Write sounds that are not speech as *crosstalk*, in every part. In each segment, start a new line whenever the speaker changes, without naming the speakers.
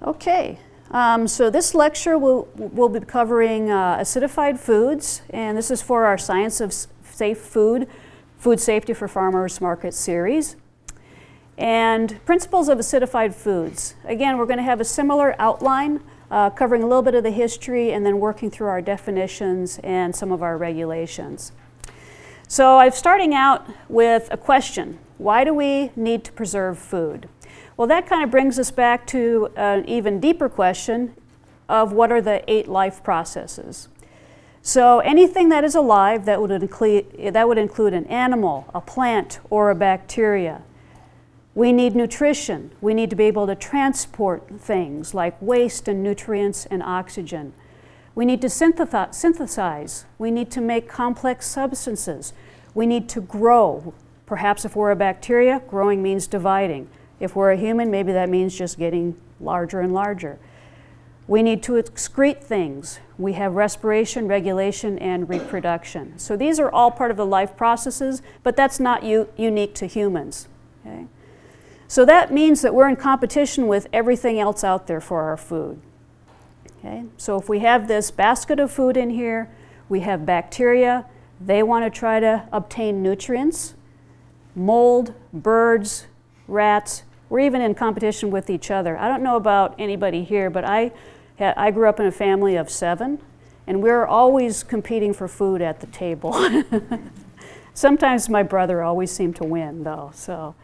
Okay, um, so this lecture will will be covering uh, acidified foods, and this is for our Science of Safe Food, Food Safety for Farmers Market series. And principles of acidified foods. Again, we're going to have a similar outline, uh, covering a little bit of the history and then working through our definitions and some of our regulations. So I'm starting out with a question. Why do we need to preserve food? Well, that kind of brings us back to an even deeper question of what are the eight life processes. So anything that is alive that would include, that would include an animal, a plant, or a bacteria. We need nutrition. We need to be able to transport things like waste and nutrients and oxygen. We need to synthesize. We need to make complex substances. We need to grow. Perhaps if we're a bacteria, growing means dividing. If we're a human, maybe that means just getting larger and larger. We need to excrete things. We have respiration, regulation, and reproduction. So these are all part of the life processes, but that's not u- unique to humans. Okay? So that means that we're in competition with everything else out there for our food. Okay? So if we have this basket of food in here, we have bacteria, they want to try to obtain nutrients. Mold, birds, rats, we're even in competition with each other. I don't know about anybody here, but I, I grew up in a family of seven, and we are always competing for food at the table. *laughs* Sometimes my brother always seemed to win, though. So,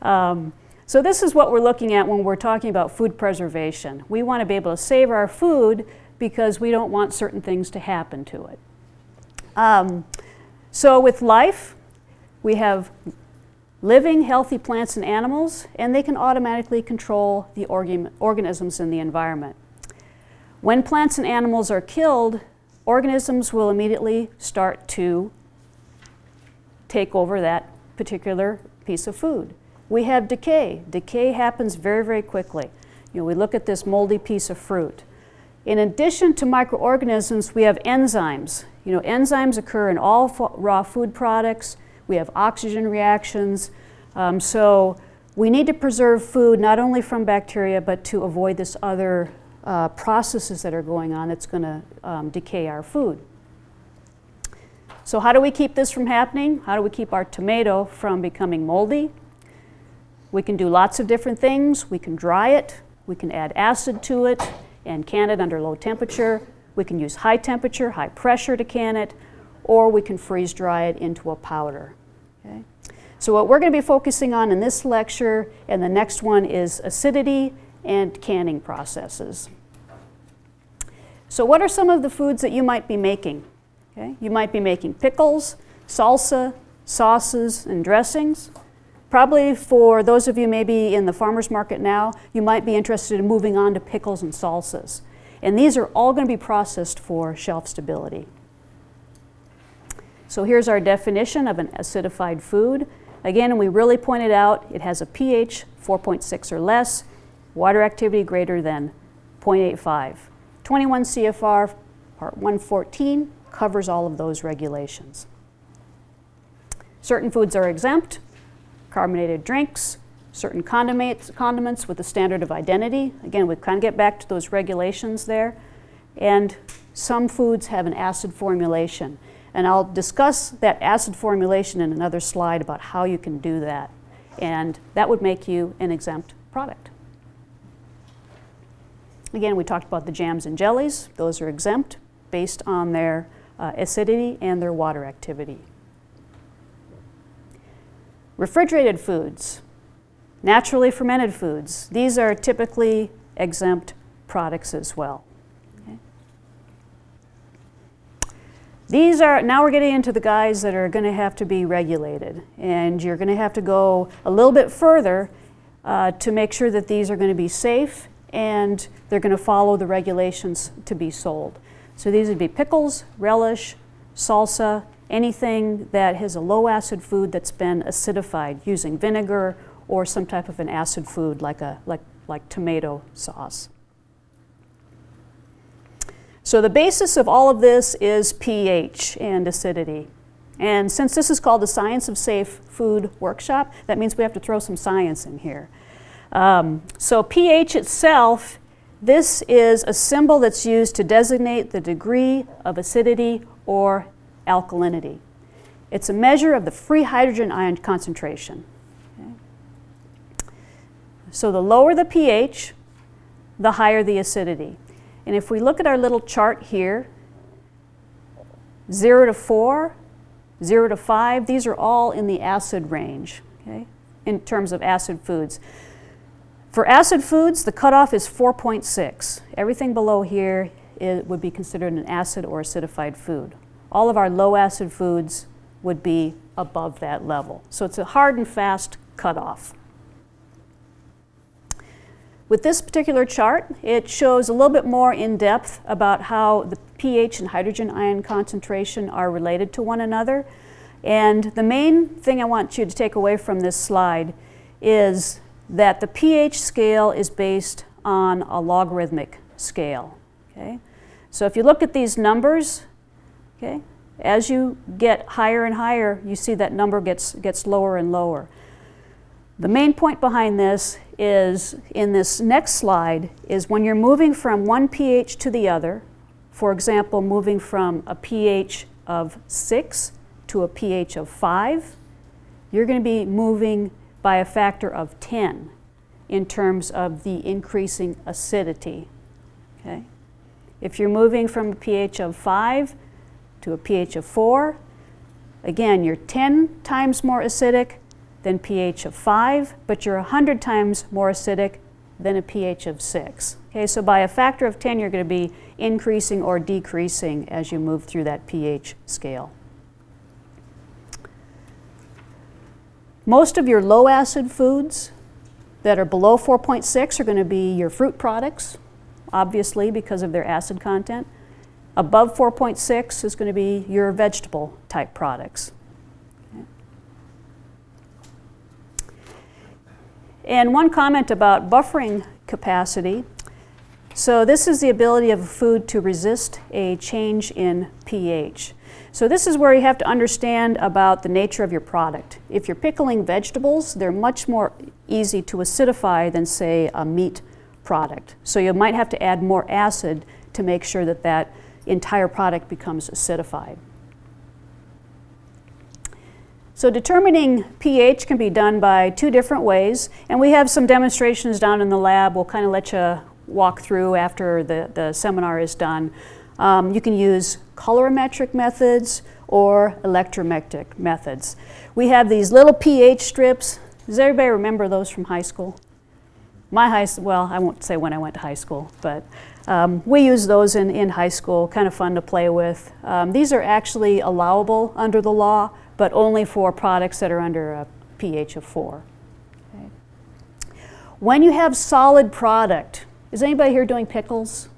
um, so this is what we're looking at when we're talking about food preservation. We want to be able to save our food because we don't want certain things to happen to it. Um, so with life, we have living, healthy plants and animals, and they can automatically control the organ- organisms in the environment. When plants and animals are killed, organisms will immediately start to take over that particular piece of food. We have decay. Decay happens very, very quickly. You know, we look at this moldy piece of fruit. In addition to microorganisms, we have enzymes. You know, enzymes occur in all raw food products, we have oxygen reactions. Um, so we need to preserve food not only from bacteria, but to avoid this other uh, processes that are going on that's going to um, decay our food. So how do we keep this from happening? How do we keep our tomato from becoming moldy? We can do lots of different things. We can dry it. We can add acid to it and can it under low temperature. We can use high temperature, high pressure to can it or we can freeze dry it into a powder. Okay? So what we're going to be focusing on in this lecture and the next one is acidity and canning processes. So what are some of the foods that you might be making? Okay? You might be making pickles, salsa, sauces, and dressings. Probably for those of you maybe in the farmer's market now, you might be interested in moving on to pickles and salsas. And these are all going to be processed for shelf stability. So here's our definition of an acidified food. Again, we really pointed out it has a pH 4.6 or less, water activity greater than 0.85. 21 CFR Part 114 covers all of those regulations. Certain foods are exempt, carbonated drinks, certain condiments, condiments with a standard of identity. Again, we kind of get back to those regulations there. And some foods have an acid formulation. And I'll discuss that acid formulation in another slide about how you can do that. And that would make you an exempt product. Again, we talked about the jams and jellies. Those are exempt based on their uh, acidity and their water activity. Refrigerated foods, naturally fermented foods, these are typically exempt products as well. These are, now we're getting into the guys that are going to have to be regulated. And you're going to have to go a little bit further uh, to make sure that these are going to be safe and they're going to follow the regulations to be sold. So these would be pickles, relish, salsa, anything that has a low acid food that's been acidified using vinegar or some type of an acid food like, a, like, like tomato sauce. So the basis of all of this is pH and acidity. And since this is called the Science of Safe Food Workshop, that means we have to throw some science in here. Um, so pH itself This is a symbol that's used to designate the degree of acidity or alkalinity. It's a measure of the free hydrogen ion concentration. Okay. So the lower the pH, the higher the acidity. And if we look at our little chart here, 0 to 4, 0 to 5, these are all in the acid range, okay, in terms of acid foods. For acid foods, the cutoff is 4.6. Everything below here it would be considered an acid or acidified food. All of our low acid foods would be above that level. So it's a hard and fast cutoff. With this particular chart, it shows a little bit more in depth about how the pH and hydrogen ion concentration are related to one another. And the main thing I want you to take away from this slide is that the pH scale is based on a logarithmic scale. Okay? So if you look at these numbers, okay, as you get higher and higher, you see that number gets, gets lower and lower. The main point behind this is in this next slide is when you're moving from one pH to the other, for example, moving from a pH of 6 to a pH of 5, you're going to be moving by a factor of 10 in terms of the increasing acidity. Okay? If you're moving from a pH of 5 to a pH of 4, again, you're 10 times more acidic than pH of 5, but you're 100 times more acidic than a pH of 6. Okay, so by a factor of 10, you're going to be increasing or decreasing as you move through that pH scale. Most of your low acid foods that are below 4.6 are going to be your fruit products, obviously because of their acid content. Above 4.6 is going to be your vegetable type products. And one comment about buffering capacity. So this is the ability of a food to resist a change in pH. So this is where you have to understand about the nature of your product. If you're pickling vegetables, they're much more easy to acidify than say a meat product. So you might have to add more acid to make sure that that entire product becomes acidified. So determining pH can be done by two different ways, and we have some demonstrations down in the lab. We'll kind of let you walk through after the, the seminar is done. Um, you can use colorimetric methods or electrometric methods. We have these little pH strips. Does everybody remember those from high school? My high well, I won't say when I went to high school, but um, we use those in, in high school, kind of fun to play with. Um, these are actually allowable under the law, but only for products that are under a pH of 4. Okay. When you have solid product, is anybody here doing pickles?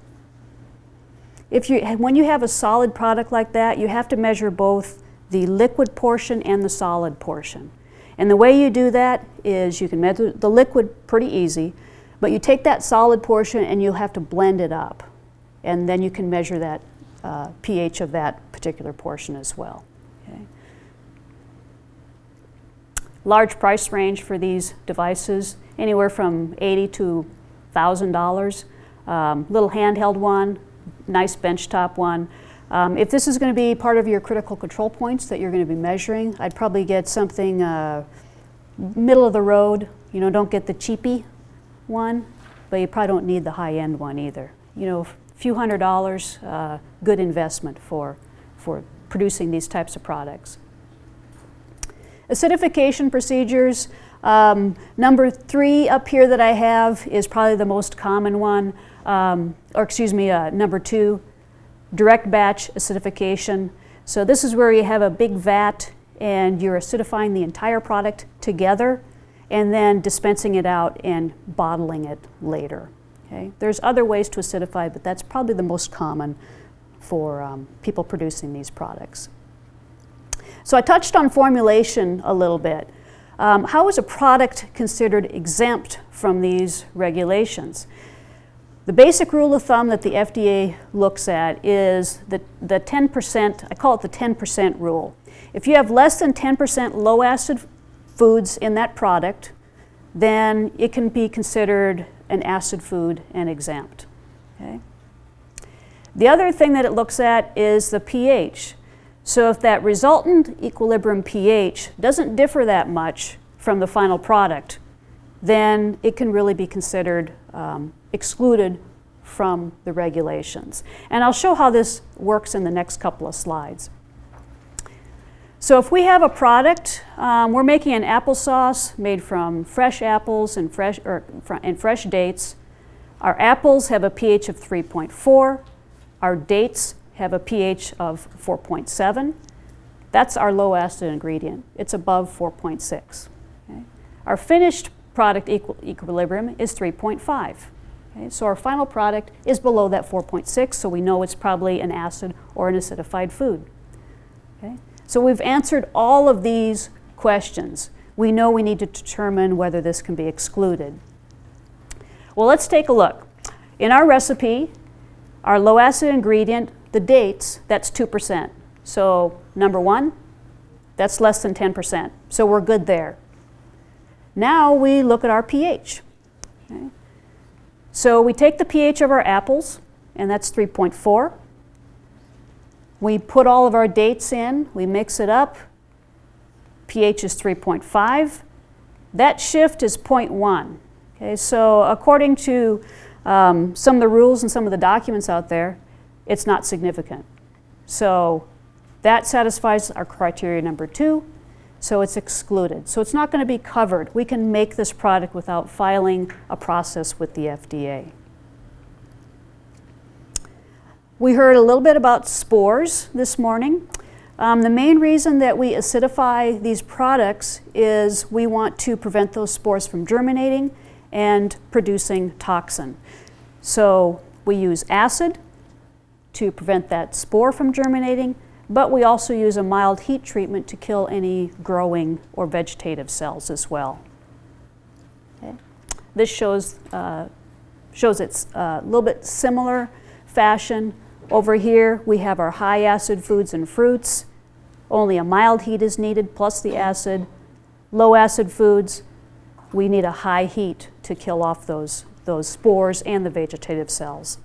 If you, when you have a solid product like that, you have to measure both the liquid portion and the solid portion. And the way you do that is you can measure the liquid pretty easy, but you take that solid portion and you'll have to blend it up. And then you can measure that uh, pH of that particular portion as well. Okay. Large price range for these devices, anywhere from 80 to $1,000. Um, little handheld one, nice benchtop one. Um, if this is going to be part of your critical control points that you're going to be measuring, I'd probably get something uh, middle of the road. You know, don't get the cheapy one, but you probably don't need the high end one either. You know, a few hundred dollars, uh, good investment for, for producing these types of products. Acidification procedures. Um, number three up here that I have is probably the most common one um, or excuse me, uh, number two, direct batch acidification. So this is where you have a big vat and you're acidifying the entire product together and then dispensing it out and bottling it later. Okay? There's other ways to acidify, but that's probably the most common for um, people producing these products. So I touched on formulation a little bit. Um, how is a product considered exempt from these regulations? The basic rule of thumb that the FDA looks at is the, the 10%, I call it the 10% rule. If you have less than 10% low acid foods in that product, then it can be considered an acid food and exempt. Okay? The other thing that it looks at is the pH. So if that resultant equilibrium pH doesn't differ that much from the final product, then it can really be considered um, excluded from the regulations. And I'll show how this works in the next couple of slides. So if we have a product, um, we're making an applesauce made from fresh apples and fresh, or, and fresh dates. Our apples have a pH of 3.4. Our dates have a pH of 4.7. That's our low acid ingredient. It's above 4.6. Okay? Our finished product equi equilibrium is 3.5. Okay? So our final product is below that 4.6, so we know it's probably an acid or an acidified food. Okay? So we've answered all of these questions. We know we need to determine whether this can be excluded. Well, let's take a look. In our recipe, our low acid ingredient, the dates, that's 2%. So number one, that's less than 10%. So we're good there. Now we look at our pH. Okay. So we take the pH of our apples, and that's 3.4. We put all of our dates in, we mix it up. pH is 3.5. That shift is 0.1. Okay, so according to um, some of the rules and some of the documents out there, it's not significant. So that satisfies our criteria number two, so it's excluded. So it's not going to be covered. We can make this product without filing a process with the FDA. We heard a little bit about spores this morning. Um, the main reason that we acidify these products is we want to prevent those spores from germinating and producing toxin. So we use acid to prevent that spore from germinating, but we also use a mild heat treatment to kill any growing or vegetative cells as well. Okay. This shows, uh, shows it's a little bit similar fashion over here, we have our high acid foods and fruits. Only a mild heat is needed plus the acid. Low acid foods, we need a high heat to kill off those, those spores and the vegetative cells.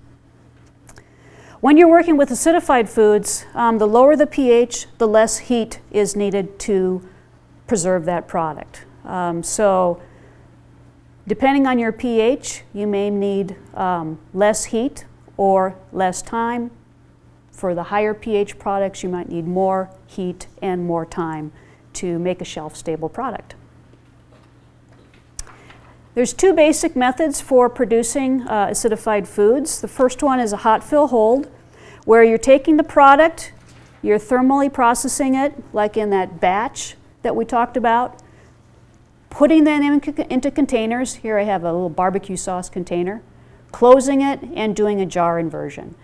When you're working with acidified foods, um, the lower the pH, the less heat is needed to preserve that product. Um, so depending on your pH, you may need um, less heat or less time. For the higher pH products, you might need more heat and more time to make a shelf-stable product. There's two basic methods for producing uh, acidified foods. The first one is a hot fill hold, where you're taking the product, you're thermally processing it, like in that batch that we talked about, putting them into containers. Here I have a little barbecue sauce container closing it and doing a jar inversion.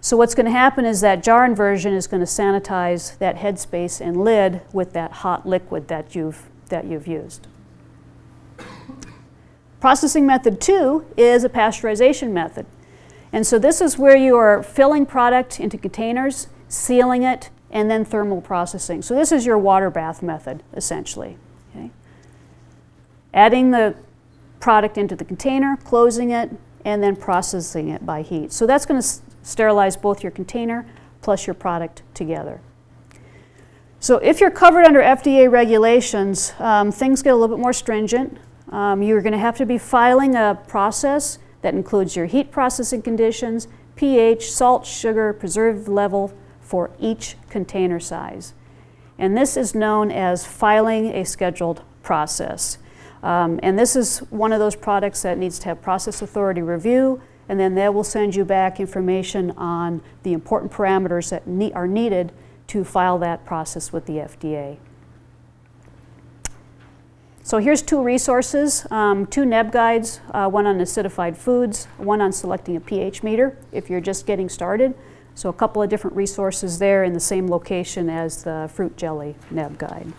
So what's going to happen is that jar inversion is going to sanitize that headspace and lid with that hot liquid that you've, that you've used. Processing method two is a pasteurization method. And so this is where you are filling product into containers, sealing it, and then thermal processing. So this is your water bath method, essentially. Okay? Adding the product into the container, closing it, and then processing it by heat. So that's going to sterilize both your container plus your product together. So if you're covered under FDA regulations, um, things get a little bit more stringent. Um, you're going to have to be filing a process that includes your heat processing conditions, pH, salt, sugar, preserve level for each container size. And this is known as filing a scheduled process. Um, and this is one of those products that needs to have process authority review, and then they will send you back information on the important parameters that ne are needed to file that process with the FDA. So here's two resources, um, two NebGuides, uh, one on acidified foods, one on selecting a pH meter if you're just getting started. So a couple of different resources there in the same location as the fruit jelly NebGuide.